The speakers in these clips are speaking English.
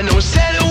No one said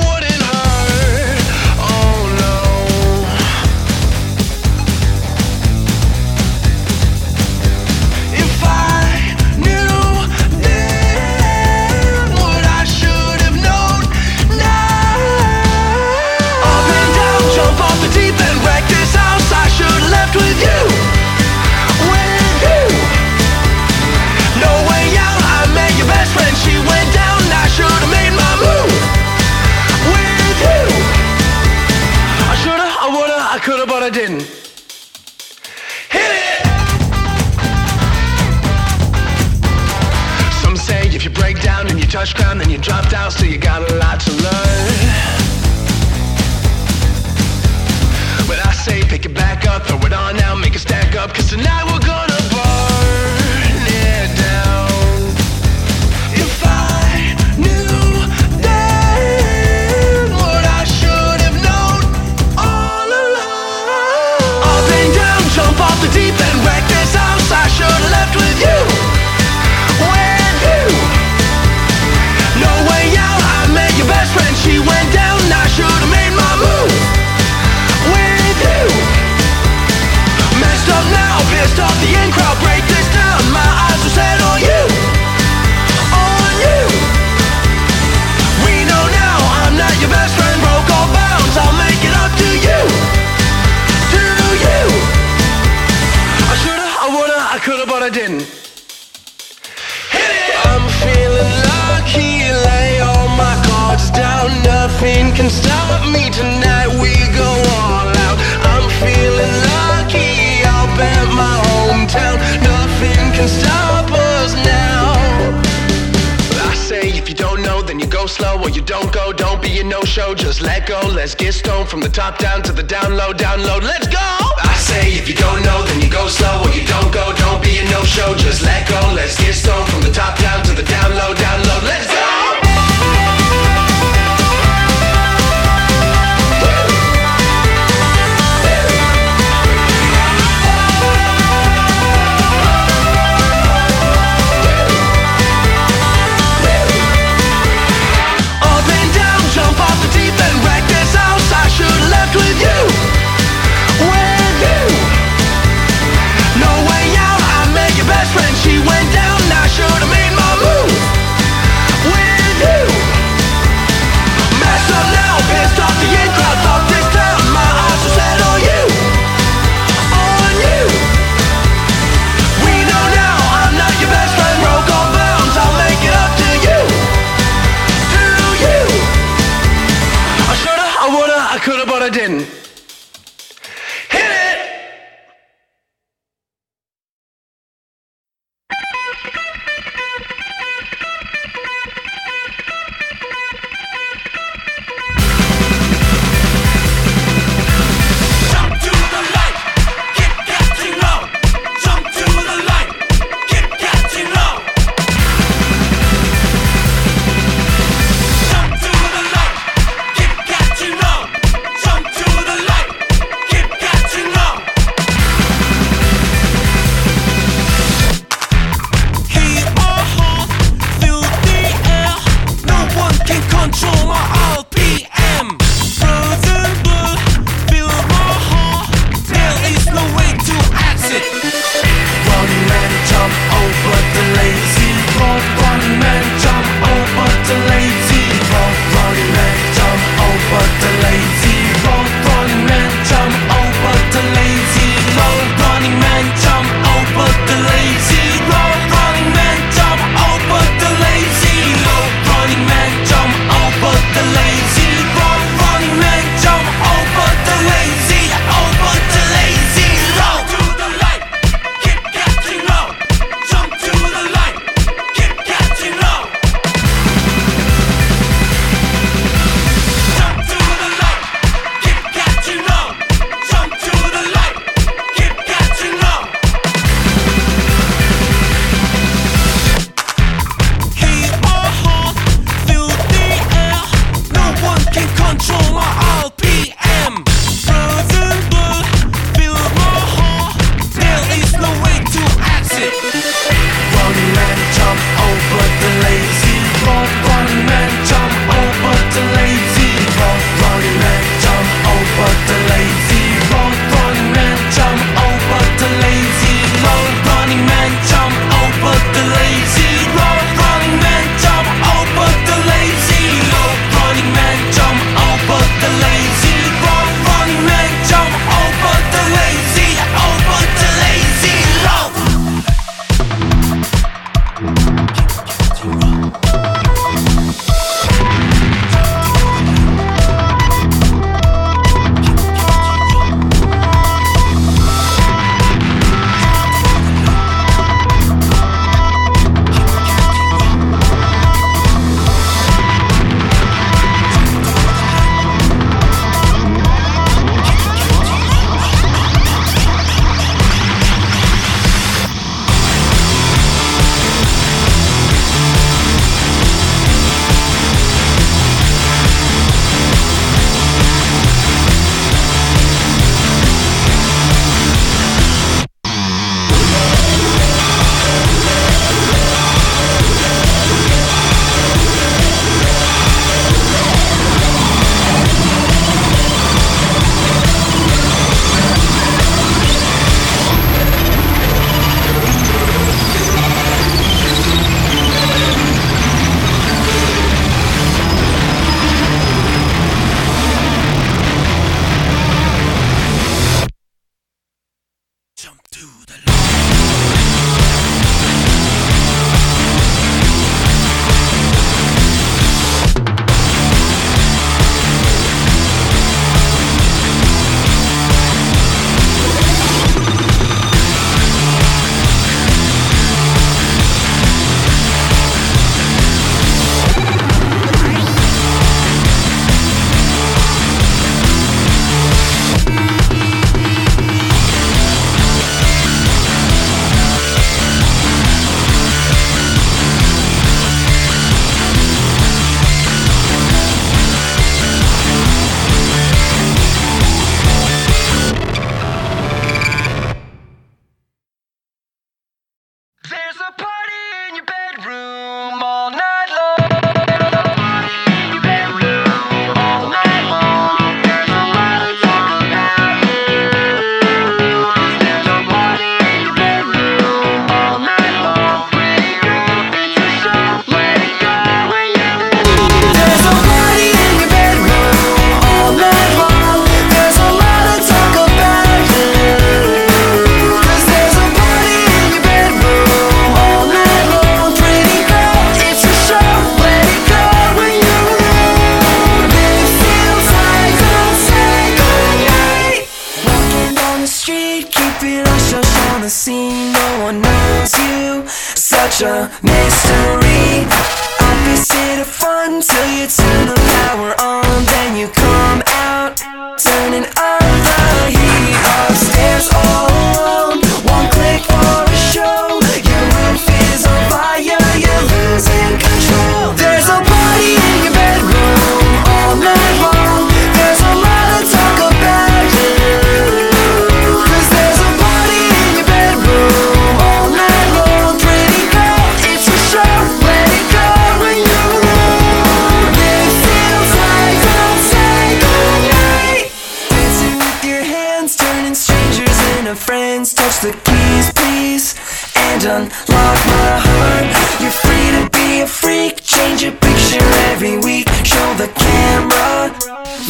unlock my heart. You're free to be a freak. Change your picture every week. Show the camera.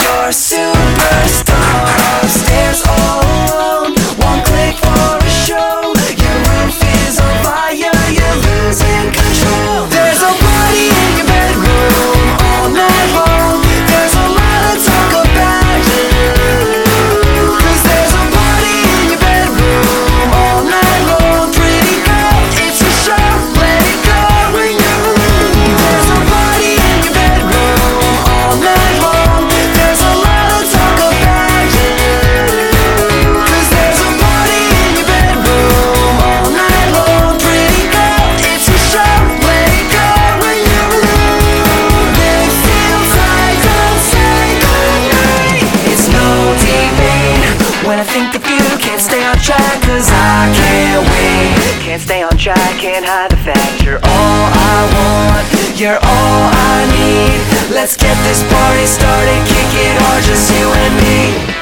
You're super this party started, kick it hard, just you and me.